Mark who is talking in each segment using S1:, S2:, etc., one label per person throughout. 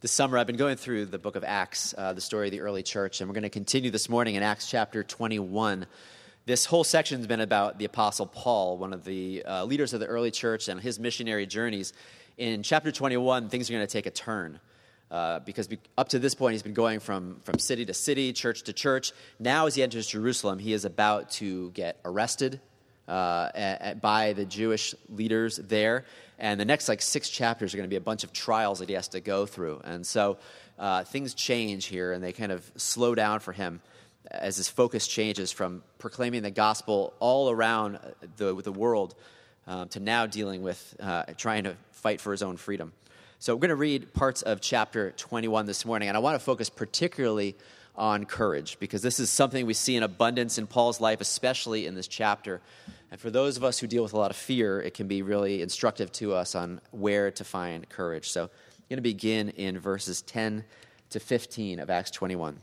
S1: This summer, I've been going through the book of Acts, uh, the story of the early church, and we're going to continue this morning in Acts chapter 21. This whole section has been about the Apostle Paul, one of the uh, leaders of the early church, and his missionary journeys. In chapter 21, things are going to take a turn. Uh, because be, up to this point, he's been going from, from city to city, church to church. Now, as he enters Jerusalem, he is about to get arrested uh, at, by the Jewish leaders there. And the next like six chapters are going to be a bunch of trials that he has to go through. And so uh, things change here, and they kind of slow down for him as his focus changes from proclaiming the gospel all around the, the world um, to now dealing with uh, trying to fight for his own freedom. So we're going to read parts of chapter 21 this morning, and I want to focus particularly on courage because this is something we see in abundance in Paul's life, especially in this chapter. And for those of us who deal with a lot of fear, it can be really instructive to us on where to find courage. So I'm going to begin in verses 10 to 15 of Acts 21.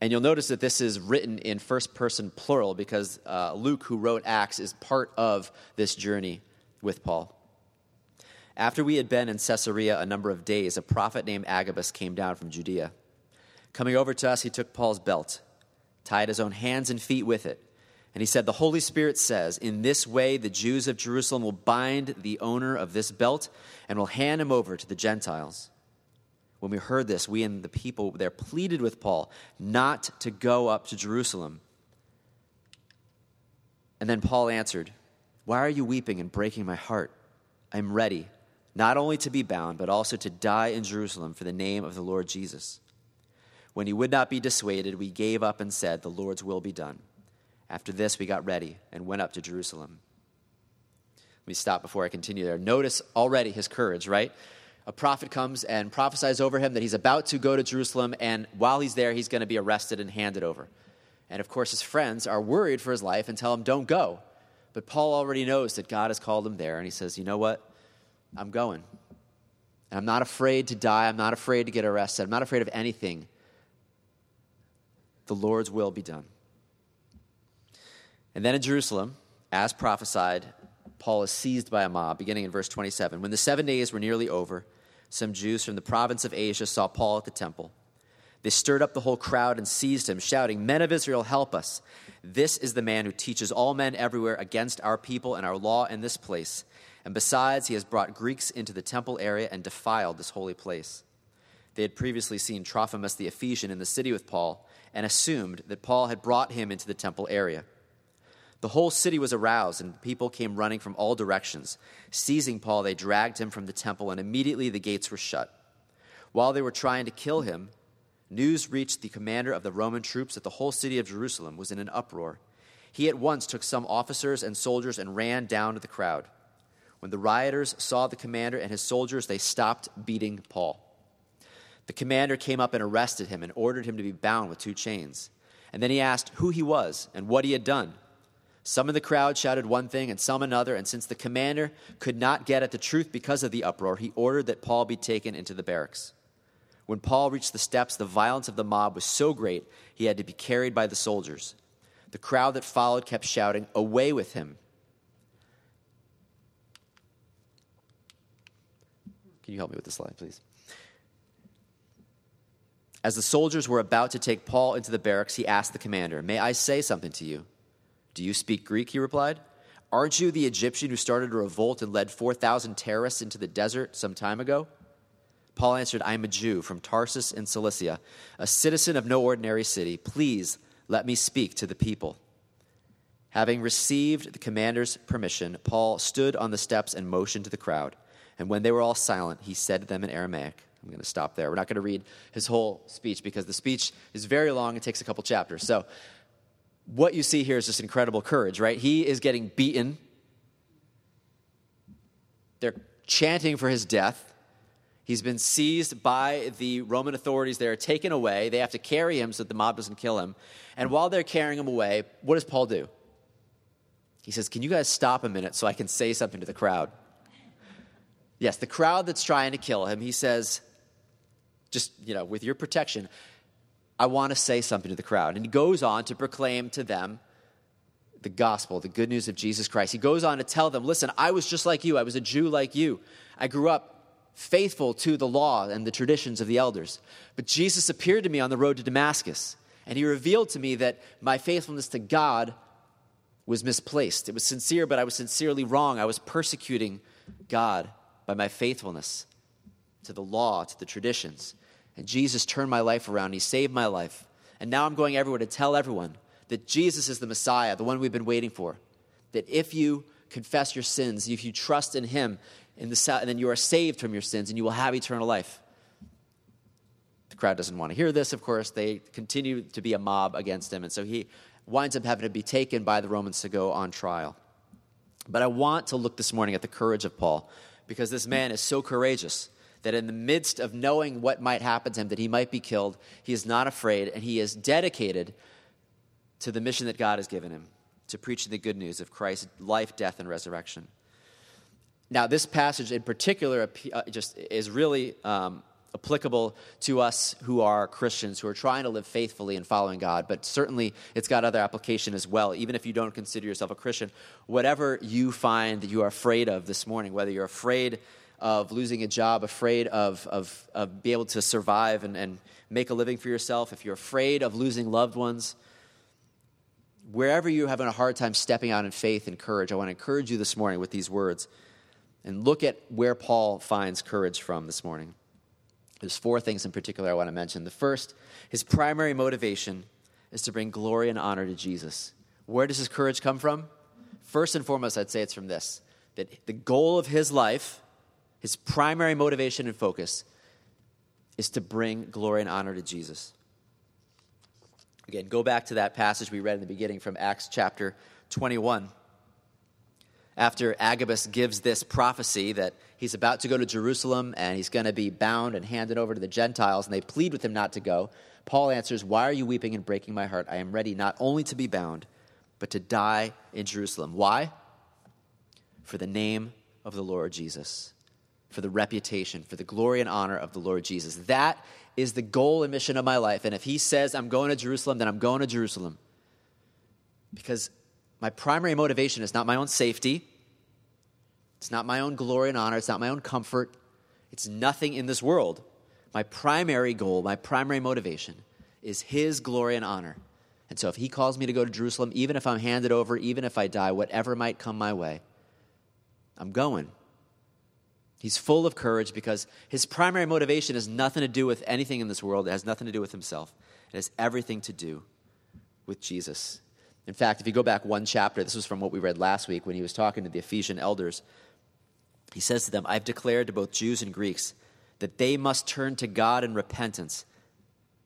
S1: And you'll notice that this is written in first person plural because uh, Luke, who wrote Acts, is part of this journey with Paul. After we had been in Caesarea a number of days, a prophet named Agabus came down from Judea. Coming over to us, he took Paul's belt, tied his own hands and feet with it and he said, The Holy Spirit says, In this way the Jews of Jerusalem will bind the owner of this belt and will hand him over to the Gentiles. When we heard this, we and the people there pleaded with Paul not to go up to Jerusalem. And then Paul answered, Why are you weeping and breaking my heart? I am ready, not only to be bound, but also to die in Jerusalem for the name of the Lord Jesus. When he would not be dissuaded, we gave up and said, The Lord's will be done. After this, we got ready and went up to Jerusalem. Let me stop before I continue there. Notice already his courage, right? A prophet comes and prophesies over him that he's about to go to Jerusalem, and while he's there, he's going to be arrested and handed over. And of course, his friends are worried for his life and tell him, Don't go. But Paul already knows that God has called him there, and he says, You know what? I'm going. And I'm not afraid to die. I'm not afraid to get arrested. I'm not afraid of anything. The Lord's will be done. And then in Jerusalem, as prophesied, Paul is seized by a mob, beginning in verse 27. When the seven days were nearly over, some Jews from the province of Asia saw Paul at the temple. They stirred up the whole crowd and seized him, shouting, Men of Israel, help us. This is the man who teaches all men everywhere against our people and our law in this place. And besides, he has brought Greeks into the temple area and defiled this holy place. They had previously seen Trophimus the Ephesian in the city with Paul and assumed that Paul had brought him into the temple area. The whole city was aroused, and people came running from all directions. Seizing Paul, they dragged him from the temple, and immediately the gates were shut. While they were trying to kill him, news reached the commander of the Roman troops that the whole city of Jerusalem was in an uproar. He at once took some officers and soldiers and ran down to the crowd. When the rioters saw the commander and his soldiers, they stopped beating Paul. The commander came up and arrested him and ordered him to be bound with two chains. And then he asked who he was and what he had done. Some of the crowd shouted one thing and some another, and since the commander could not get at the truth because of the uproar, he ordered that Paul be taken into the barracks. When Paul reached the steps, the violence of the mob was so great he had to be carried by the soldiers. The crowd that followed kept shouting, Away with him! Can you help me with the slide, please? As the soldiers were about to take Paul into the barracks, he asked the commander, May I say something to you? Do you speak Greek? He replied. Aren't you the Egyptian who started a revolt and led 4,000 terrorists into the desert some time ago? Paul answered, I am a Jew from Tarsus in Cilicia, a citizen of no ordinary city. Please let me speak to the people. Having received the commander's permission, Paul stood on the steps and motioned to the crowd. And when they were all silent, he said to them in Aramaic, I'm going to stop there. We're not going to read his whole speech because the speech is very long. It takes a couple chapters. So what you see here is just incredible courage, right? He is getting beaten. They're chanting for his death. He's been seized by the Roman authorities. They're taken away. They have to carry him so that the mob doesn't kill him. And while they're carrying him away, what does Paul do? He says, Can you guys stop a minute so I can say something to the crowd? Yes, the crowd that's trying to kill him, he says, just, you know, with your protection, I want to say something to the crowd. And he goes on to proclaim to them the gospel, the good news of Jesus Christ. He goes on to tell them, listen, I was just like you. I was a Jew like you. I grew up faithful to the law and the traditions of the elders. But Jesus appeared to me on the road to Damascus, and he revealed to me that my faithfulness to God was misplaced. It was sincere, but I was sincerely wrong. I was persecuting God by my faithfulness to the law, to the traditions. And Jesus turned my life around. He saved my life. And now I'm going everywhere to tell everyone that Jesus is the Messiah, the one we've been waiting for. That if you confess your sins, if you trust in Him, in the, and then you are saved from your sins and you will have eternal life. The crowd doesn't want to hear this, of course. They continue to be a mob against him. And so he winds up having to be taken by the Romans to go on trial. But I want to look this morning at the courage of Paul because this man is so courageous that in the midst of knowing what might happen to him, that he might be killed, he is not afraid and he is dedicated to the mission that God has given him to preaching the good news of Christ's life, death, and resurrection. Now, this passage in particular uh, just is really um, applicable to us who are Christians, who are trying to live faithfully and following God, but certainly it's got other application as well. Even if you don't consider yourself a Christian, whatever you find that you are afraid of this morning, whether you're afraid of losing a job, afraid of, of, of being able to survive and, and make a living for yourself, if you're afraid of losing loved ones, wherever you're having a hard time stepping out in faith and courage, I want to encourage you this morning with these words and look at where Paul finds courage from this morning. There's four things in particular I want to mention. The first, his primary motivation is to bring glory and honor to Jesus. Where does his courage come from? First and foremost, I'd say it's from this that the goal of his life, his primary motivation and focus, is to bring glory and honor to Jesus. Again, go back to that passage we read in the beginning from Acts chapter 21 after Agabus gives this prophecy that he's about to go to Jerusalem and he's going to be bound and handed over to the Gentiles, and they plead with him not to go, Paul answers, Why are you weeping and breaking my heart? I am ready not only to be bound, but to die in Jerusalem. Why? For the name of the Lord Jesus, for the reputation, for the glory and honor of the Lord Jesus. That is the goal and mission of my life. And if he says, I'm going to Jerusalem, then I'm going to Jerusalem. Because my primary motivation is not my own safety, it's not my own glory and honor, it's not my own comfort, it's nothing in this world. My primary goal, my primary motivation is His glory and honor. And so if He calls me to go to Jerusalem, even if I'm handed over, even if I die, whatever might come my way, I'm going. He's full of courage because his primary motivation has nothing to do with anything in this world. It has nothing to do with himself. It has everything to do with Jesus in fact, if you go back one chapter, this was from what we read last week when he was talking to the Ephesian elders. He says to them, I've declared to both Jews and Greeks that they must turn to God in repentance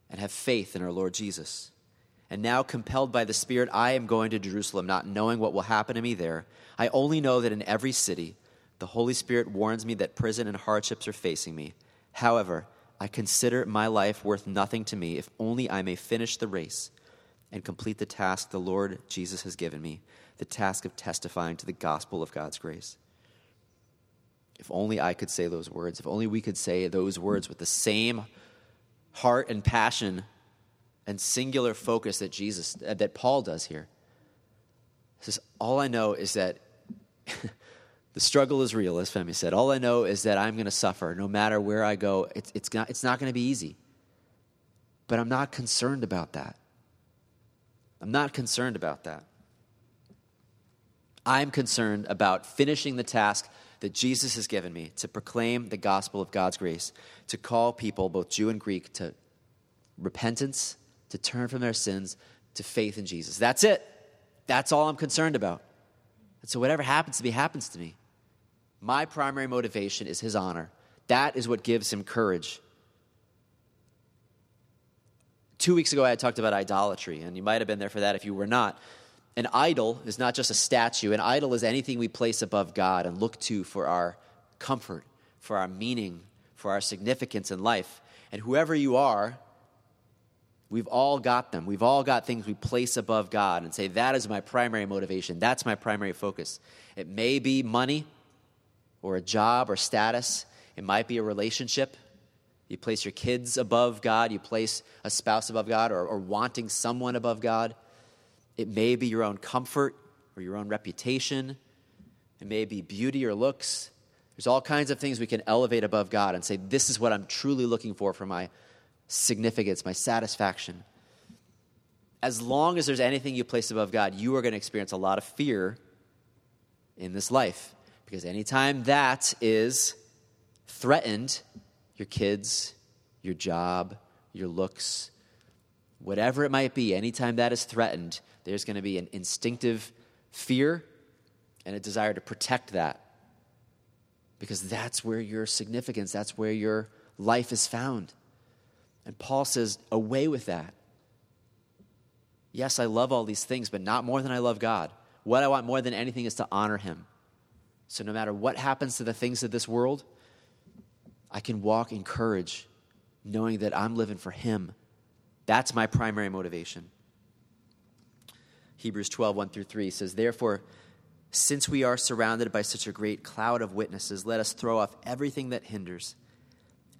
S1: and have faith in our Lord Jesus. And now, compelled by the Spirit, I am going to Jerusalem, not knowing what will happen to me there. I only know that in every city, the Holy Spirit warns me that prison and hardships are facing me. However, I consider my life worth nothing to me if only I may finish the race and complete the task the Lord Jesus has given me the task of testifying to the gospel of God's grace. If only I could say those words, if only we could say those words with the same heart and passion and singular focus that Jesus that Paul does here. He says, all I know is that the struggle is real, as Femi said. All I know is that I'm going to suffer no matter where I go. It's, it's not, it's not going to be easy. But I'm not concerned about that. I'm not concerned about that. I'm concerned about finishing the task that Jesus has given me to proclaim the gospel of God's grace, to call people, both Jew and Greek, to repentance, to turn from their sins, to faith in Jesus. That's it. That's all I'm concerned about. And so, whatever happens to me, happens to me. My primary motivation is His honor. That is what gives Him courage Two weeks ago, I talked about idolatry, and you might have been there for that if you were not. An idol is not just a statue, an idol is anything we place above God and look to for our comfort, for our meaning, for our significance in life. And whoever you are, we've all got them. We've all got things we place above God and say, that is my primary motivation. That's my primary focus. It may be money or a job or status, it might be a relationship, you place your kids above God. You place a spouse above God or, or wanting someone above God. It may be your own comfort or your own reputation. It may be beauty or looks. There's all kinds of things we can elevate above God and say, This is what I'm truly looking for for my significance, my satisfaction. As long as there's anything you place above God, you are going to experience a lot of fear in this life. Because anytime that is threatened, your kids, your job, your looks, whatever it might be, anytime that is threatened, there's going to be an instinctive fear and a desire to protect that. Because that's where your significance, that's where your life is found. And Paul says, away with that. Yes, I love all these things, but not more than I love God. What I want more than anything is to honor Him. So no matter what happens to the things of this world, I can walk in courage, knowing that I'm living for Him. That's my primary motivation. Hebrews 12, 1 through 3 says, Therefore, since we are surrounded by such a great cloud of witnesses, let us throw off everything that hinders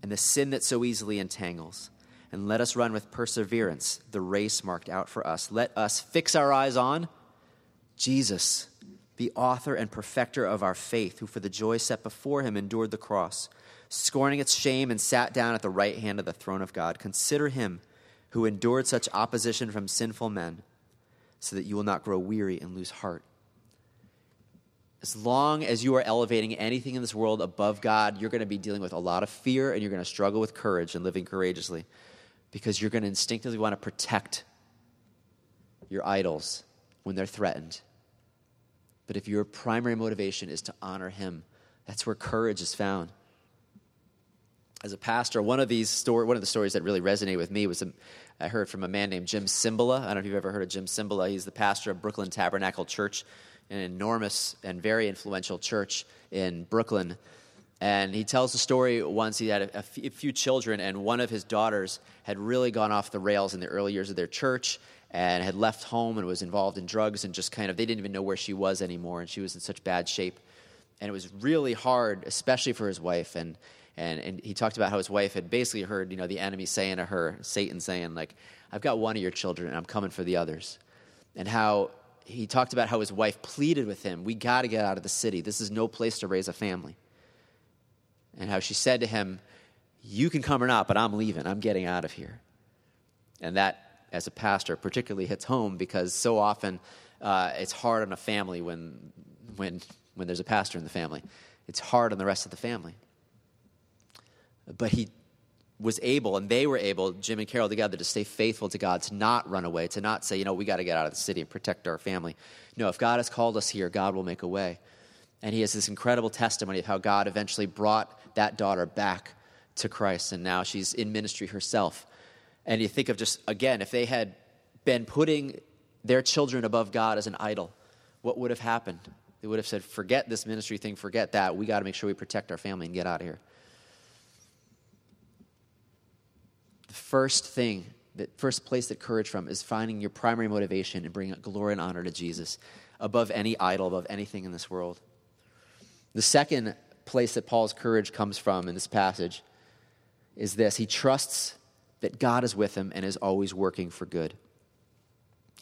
S1: and the sin that so easily entangles, and let us run with perseverance the race marked out for us. Let us fix our eyes on Jesus, the author and perfecter of our faith, who for the joy set before him endured the cross scorning its shame, and sat down at the right hand of the throne of God. Consider him who endured such opposition from sinful men, so that you will not grow weary and lose heart. As long as you are elevating anything in this world above God, you're going to be dealing with a lot of fear and you're going to struggle with courage and living courageously because you're going to instinctively want to protect your idols when they're threatened. But if your primary motivation is to honor Him, that's where courage is found as a pastor, one of these story, one of the stories that really resonated with me was a, I heard from a man named Jim Cymbala. I don't know if you've ever heard of Jim Cymbala. He's the pastor of Brooklyn Tabernacle Church, an enormous and very influential church in Brooklyn. And he tells the story once he had a, a few children, and one of his daughters had really gone off the rails in the early years of their church and had left home and was involved in drugs and just kind of, they didn't even know where she was anymore, and she was in such bad shape. And it was really hard, especially for his wife. And and, and he talked about how his wife had basically heard you know the enemy saying to her satan saying like i've got one of your children and i'm coming for the others and how he talked about how his wife pleaded with him we got to get out of the city this is no place to raise a family and how she said to him you can come or not but i'm leaving i'm getting out of here and that as a pastor particularly hits home because so often uh, it's hard on a family when when when there's a pastor in the family it's hard on the rest of the family but he was able, and they were able, Jim and Carol together, to stay faithful to God, to not run away, to not say, you know, we got to get out of the city and protect our family. No, if God has called us here, God will make a way. And he has this incredible testimony of how God eventually brought that daughter back to Christ, and now she's in ministry herself. And you think of just, again, if they had been putting their children above God as an idol, what would have happened? They would have said, forget this ministry thing, forget that. We got to make sure we protect our family and get out of here. the first thing, the first place that courage from is finding your primary motivation and bringing glory and honor to Jesus above any idol, above anything in this world. The second place that Paul's courage comes from in this passage is this he trusts that God is with him and is always working for good.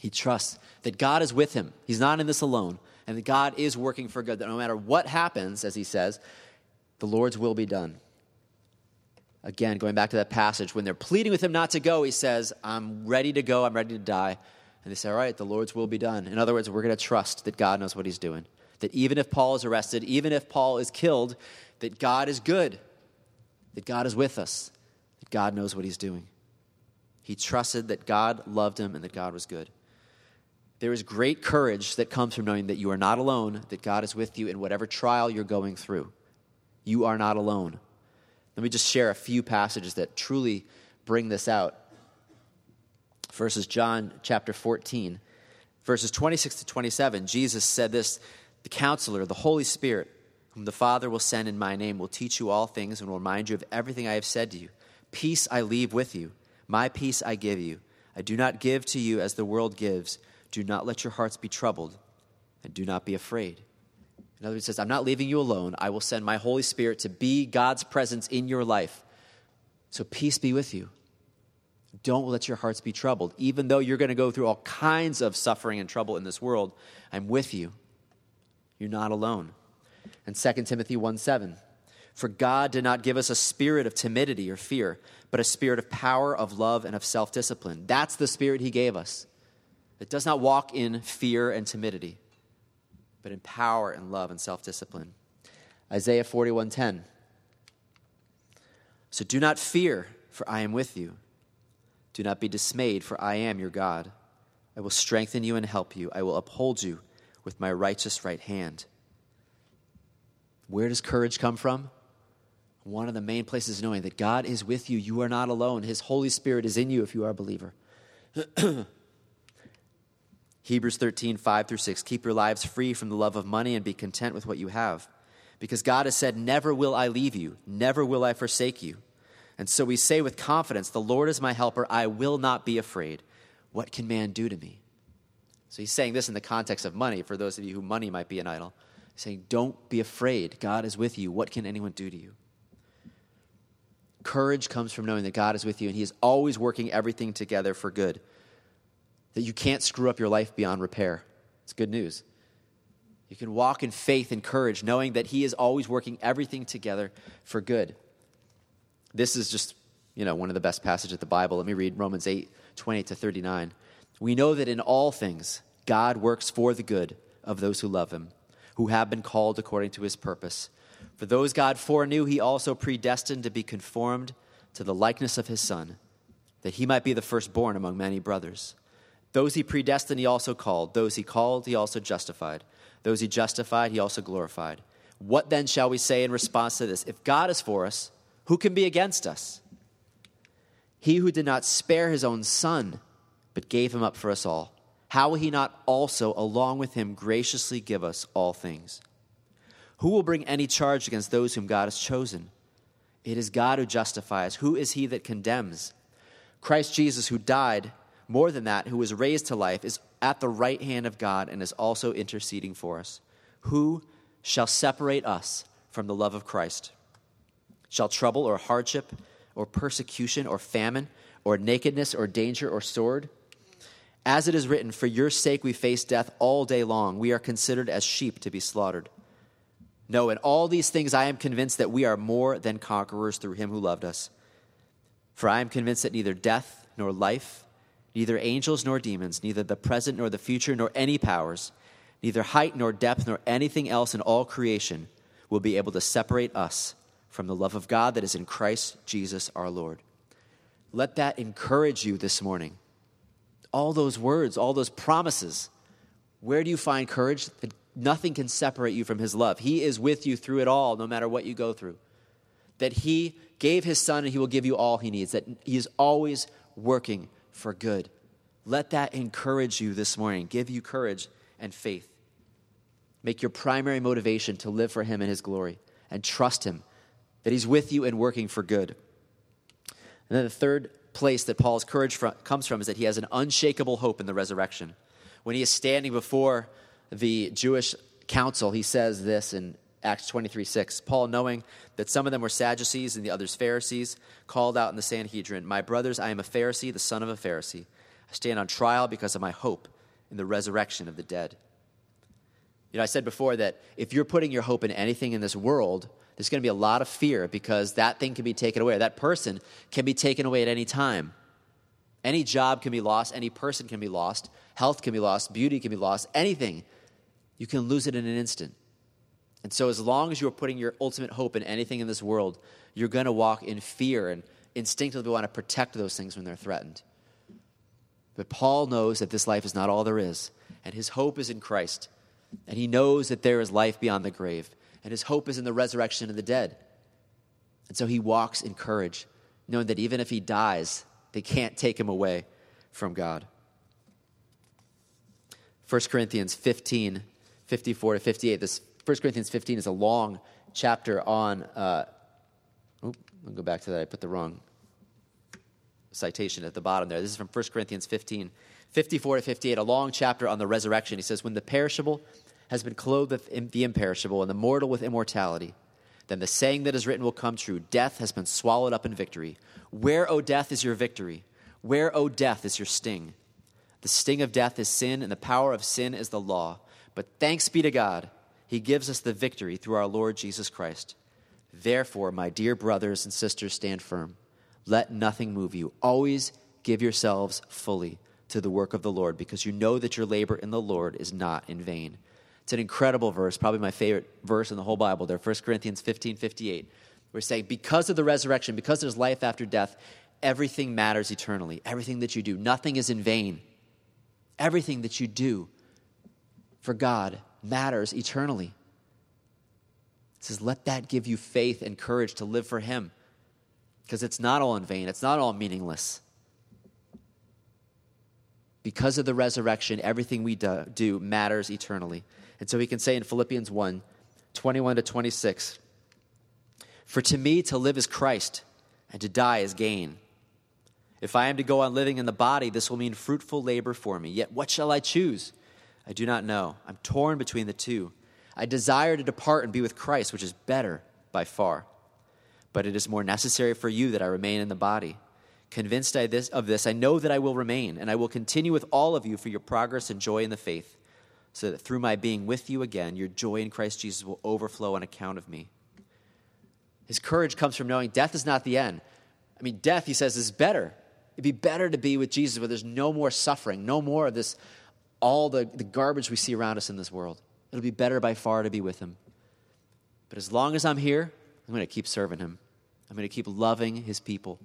S1: He trusts that God is with him. He's not in this alone, and that God is working for good, that no matter what happens, as he says, the Lord's will be done. Again, going back to that passage, when they're pleading with him not to go, he says, I'm ready to go, I'm ready to die. And they say, All right, the Lord's will be done. In other words, we're going to trust that God knows what he's doing. That even if Paul is arrested, even if Paul is killed, that God is good, that God is with us, that God knows what he's doing. He trusted that God loved him and that God was good. There is great courage that comes from knowing that you are not alone, that God is with you in whatever trial you're going through. You are not alone. Let me just share a few passages that truly bring this out. First is John chapter 14, verses 26 to 27. Jesus said this The counselor, the Holy Spirit, whom the Father will send in my name, will teach you all things and will remind you of everything I have said to you. Peace I leave with you, my peace I give you. I do not give to you as the world gives. Do not let your hearts be troubled, and do not be afraid. In other words, says, I'm not leaving you alone. I will send my Holy Spirit to be God's presence in your life. So peace be with you. Don't let your hearts be troubled. Even though you're going to go through all kinds of suffering and trouble in this world, I'm with you. You're not alone. And 2 Timothy 1 7. For God did not give us a spirit of timidity or fear, but a spirit of power, of love, and of self discipline. That's the spirit He gave us. It does not walk in fear and timidity, but in power and love and self discipline. Isaiah 41:10. So do not fear, for I am with you. Do not be dismayed, for I am your God. I will strengthen you and help you. I will uphold you with my righteous right hand. Where does courage come from? One of the main places knowing that God is with you. You are not alone. His Holy Spirit is in you if you are a believer. Hebrews 13, 5 through 6. Keep your lives free from the love of money and be content with what you have. Because God has said, Never will I leave you, never will I forsake you. And so we say with confidence, The Lord is my helper, I will not be afraid. What can man do to me? So he's saying this in the context of money, for those of you who money might be an idol. He's saying, Don't be afraid. God is with you. What can anyone do to you? Courage comes from knowing that God is with you and He is always working everything together for good. That you can't screw up your life beyond repair. It's good news. You can walk in faith and courage, knowing that He is always working everything together for good. This is just, you know, one of the best passages of the Bible. Let me read Romans 8, 28 to 39. We know that in all things, God works for the good of those who love Him, who have been called according to His purpose. For those God foreknew, he also predestined to be conformed to the likeness of his Son, that he might be the firstborn among many brothers. Those he predestined, he also called. Those he called, he also justified. Those he justified, he also glorified. What then shall we say in response to this? If God is for us, who can be against us? He who did not spare his own Son, but gave him up for us all, how will he not also, along with him, graciously give us all things? Who will bring any charge against those whom God has chosen? It is God who justifies. Who is he that condemns? Christ Jesus, who died, more than that, who was raised to life, is at the right hand of God and is also interceding for us. Who shall separate us from the love of Christ? Shall trouble or hardship or persecution or famine or nakedness or danger or sword? As it is written, For your sake we face death all day long. We are considered as sheep to be slaughtered. No, in all these things I am convinced that we are more than conquerors through him who loved us. For I am convinced that neither death nor life, neither angels nor demons, neither the present nor the future, nor any powers, neither height nor depth, nor anything else in all creation will be able to separate us from the love of God that is in Christ Jesus our Lord. Let that encourage you this morning. All those words, all those promises. Where do you find courage? Nothing can separate you from his love. He is with you through it all, no matter what you go through. That he gave his son and he will give you all he needs, that he is always working for good. Let that encourage you this morning, give you courage and faith. Make your primary motivation to live for him and his glory and trust him that he's with you and working for good. And then the third place that Paul's courage from, comes from is that he has an unshakable hope in the resurrection. When he is standing before the Jewish council, he says this in Acts 23 6. Paul, knowing that some of them were Sadducees and the others Pharisees, called out in the Sanhedrin, My brothers, I am a Pharisee, the son of a Pharisee. I stand on trial because of my hope in the resurrection of the dead. You know, I said before that if you're putting your hope in anything in this world, there's going to be a lot of fear because that thing can be taken away. That person can be taken away at any time. Any job can be lost, any person can be lost, health can be lost, beauty can be lost, anything you can lose it in an instant. And so, as long as you're putting your ultimate hope in anything in this world, you're going to walk in fear and instinctively want to protect those things when they're threatened. But Paul knows that this life is not all there is, and his hope is in Christ. And he knows that there is life beyond the grave, and his hope is in the resurrection of the dead. And so he walks in courage, knowing that even if he dies, they can't take him away from God. 1 Corinthians 15 54 to 58. This 1 Corinthians 15 is a long chapter on. Uh, I'll go back to that. I put the wrong citation at the bottom there. This is from 1 Corinthians 15, 54 to 58, a long chapter on the resurrection. He says, When the perishable has been clothed with the imperishable and the mortal with immortality, then the saying that is written will come true Death has been swallowed up in victory. Where, O death, is your victory? Where, O death, is your sting? The sting of death is sin, and the power of sin is the law. But thanks be to God, he gives us the victory through our Lord Jesus Christ. Therefore, my dear brothers and sisters, stand firm. Let nothing move you. Always give yourselves fully to the work of the Lord, because you know that your labor in the Lord is not in vain. It's an incredible verse, probably my favorite verse in the whole Bible there, 1 Corinthians 15 58. We're saying, because of the resurrection, because there's life after death, everything matters eternally. Everything that you do, nothing is in vain. Everything that you do for God matters eternally. It says, let that give you faith and courage to live for Him because it's not all in vain, it's not all meaningless. Because of the resurrection, everything we do, do matters eternally. And so we can say in Philippians 1 21 to 26 For to me, to live is Christ, and to die is gain. If I am to go on living in the body, this will mean fruitful labor for me. Yet what shall I choose? I do not know. I'm torn between the two. I desire to depart and be with Christ, which is better by far. But it is more necessary for you that I remain in the body. Convinced of this, I know that I will remain, and I will continue with all of you for your progress and joy in the faith, so that through my being with you again, your joy in Christ Jesus will overflow on account of me. His courage comes from knowing death is not the end. I mean, death, he says, is better. It'd be better to be with Jesus where there's no more suffering, no more of this, all the, the garbage we see around us in this world. It'll be better by far to be with him. But as long as I'm here, I'm going to keep serving him. I'm going to keep loving his people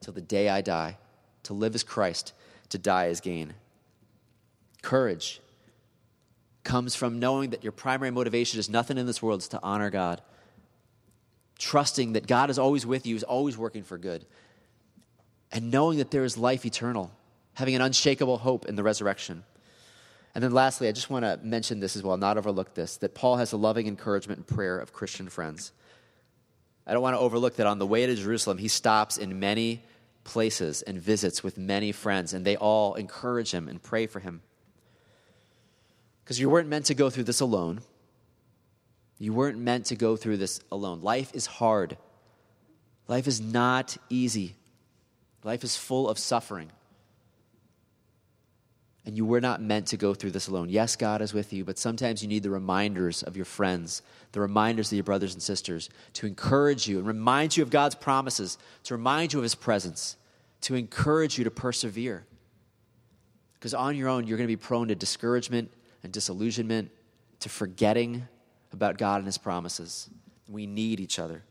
S1: till the day I die. To live as Christ, to die as gain. Courage comes from knowing that your primary motivation is nothing in this world, it's to honor God. Trusting that God is always with you, is always working for good. And knowing that there is life eternal, having an unshakable hope in the resurrection. And then lastly, I just want to mention this as well, not overlook this, that Paul has a loving encouragement and prayer of Christian friends. I don't want to overlook that on the way to Jerusalem, he stops in many places and visits with many friends, and they all encourage him and pray for him. Because you weren't meant to go through this alone. You weren't meant to go through this alone. Life is hard. Life is not easy. Life is full of suffering. And you were not meant to go through this alone. Yes, God is with you, but sometimes you need the reminders of your friends, the reminders of your brothers and sisters to encourage you and remind you of God's promises, to remind you of His presence, to encourage you to persevere. Because on your own, you're going to be prone to discouragement and disillusionment, to forgetting about God and His promises. We need each other.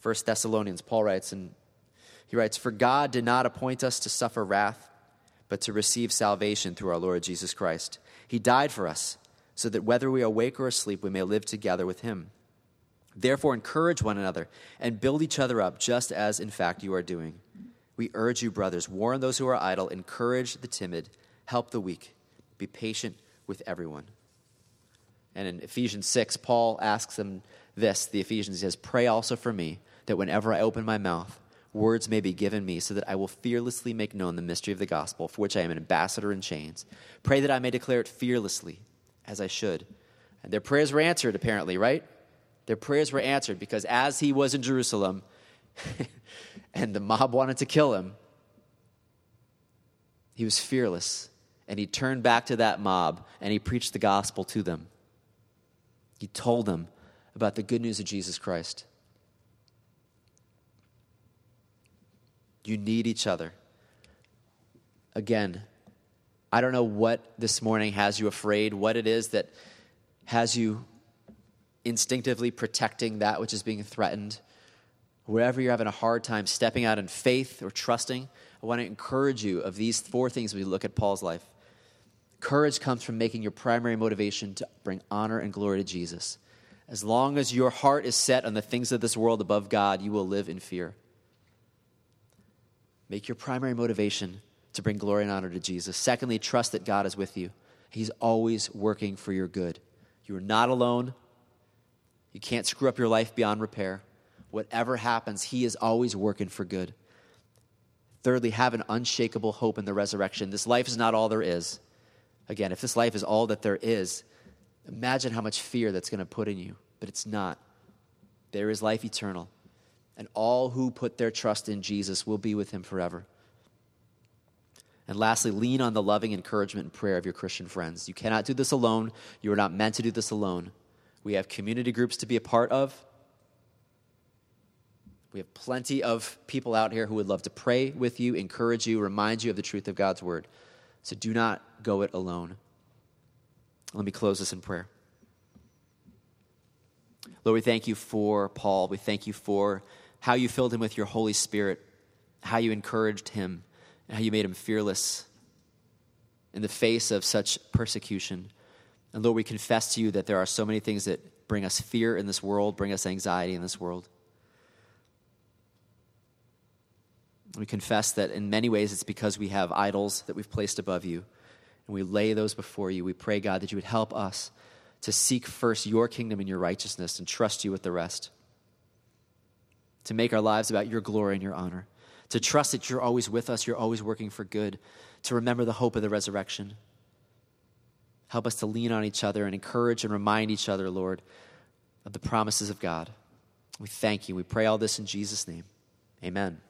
S1: First Thessalonians, Paul writes, and he writes, For God did not appoint us to suffer wrath but to receive salvation through our Lord Jesus Christ. He died for us, so that whether we are awake or asleep, we may live together with him. Therefore, encourage one another and build each other up, just as in fact you are doing. We urge you, brothers, warn those who are idle, encourage the timid, help the weak, be patient with everyone. And in Ephesians 6, Paul asks them this the Ephesians, he says, Pray also for me, that whenever I open my mouth, words may be given me, so that I will fearlessly make known the mystery of the gospel, for which I am an ambassador in chains. Pray that I may declare it fearlessly, as I should. And their prayers were answered, apparently, right? Their prayers were answered because as he was in Jerusalem and the mob wanted to kill him, he was fearless. And he turned back to that mob and he preached the gospel to them. He told them about the good news of Jesus Christ. You need each other. Again, I don't know what this morning has you afraid, what it is that has you instinctively protecting that which is being threatened. Wherever you're having a hard time stepping out in faith or trusting, I want to encourage you of these four things we look at Paul's life. Courage comes from making your primary motivation to bring honor and glory to Jesus. As long as your heart is set on the things of this world above God, you will live in fear. Make your primary motivation to bring glory and honor to Jesus. Secondly, trust that God is with you. He's always working for your good. You are not alone. You can't screw up your life beyond repair. Whatever happens, He is always working for good. Thirdly, have an unshakable hope in the resurrection. This life is not all there is. Again, if this life is all that there is, imagine how much fear that's going to put in you. But it's not. There is life eternal and all who put their trust in Jesus will be with him forever. And lastly, lean on the loving encouragement and prayer of your Christian friends. You cannot do this alone. You are not meant to do this alone. We have community groups to be a part of. We have plenty of people out here who would love to pray with you, encourage you, remind you of the truth of God's word. So do not go it alone. Let me close this in prayer. Lord, we thank you for Paul. We thank you for how you filled him with your Holy Spirit, how you encouraged him, how you made him fearless in the face of such persecution. And Lord, we confess to you that there are so many things that bring us fear in this world, bring us anxiety in this world. We confess that in many ways it's because we have idols that we've placed above you, and we lay those before you. We pray, God, that you would help us to seek first your kingdom and your righteousness and trust you with the rest. To make our lives about your glory and your honor. To trust that you're always with us, you're always working for good. To remember the hope of the resurrection. Help us to lean on each other and encourage and remind each other, Lord, of the promises of God. We thank you. We pray all this in Jesus' name. Amen.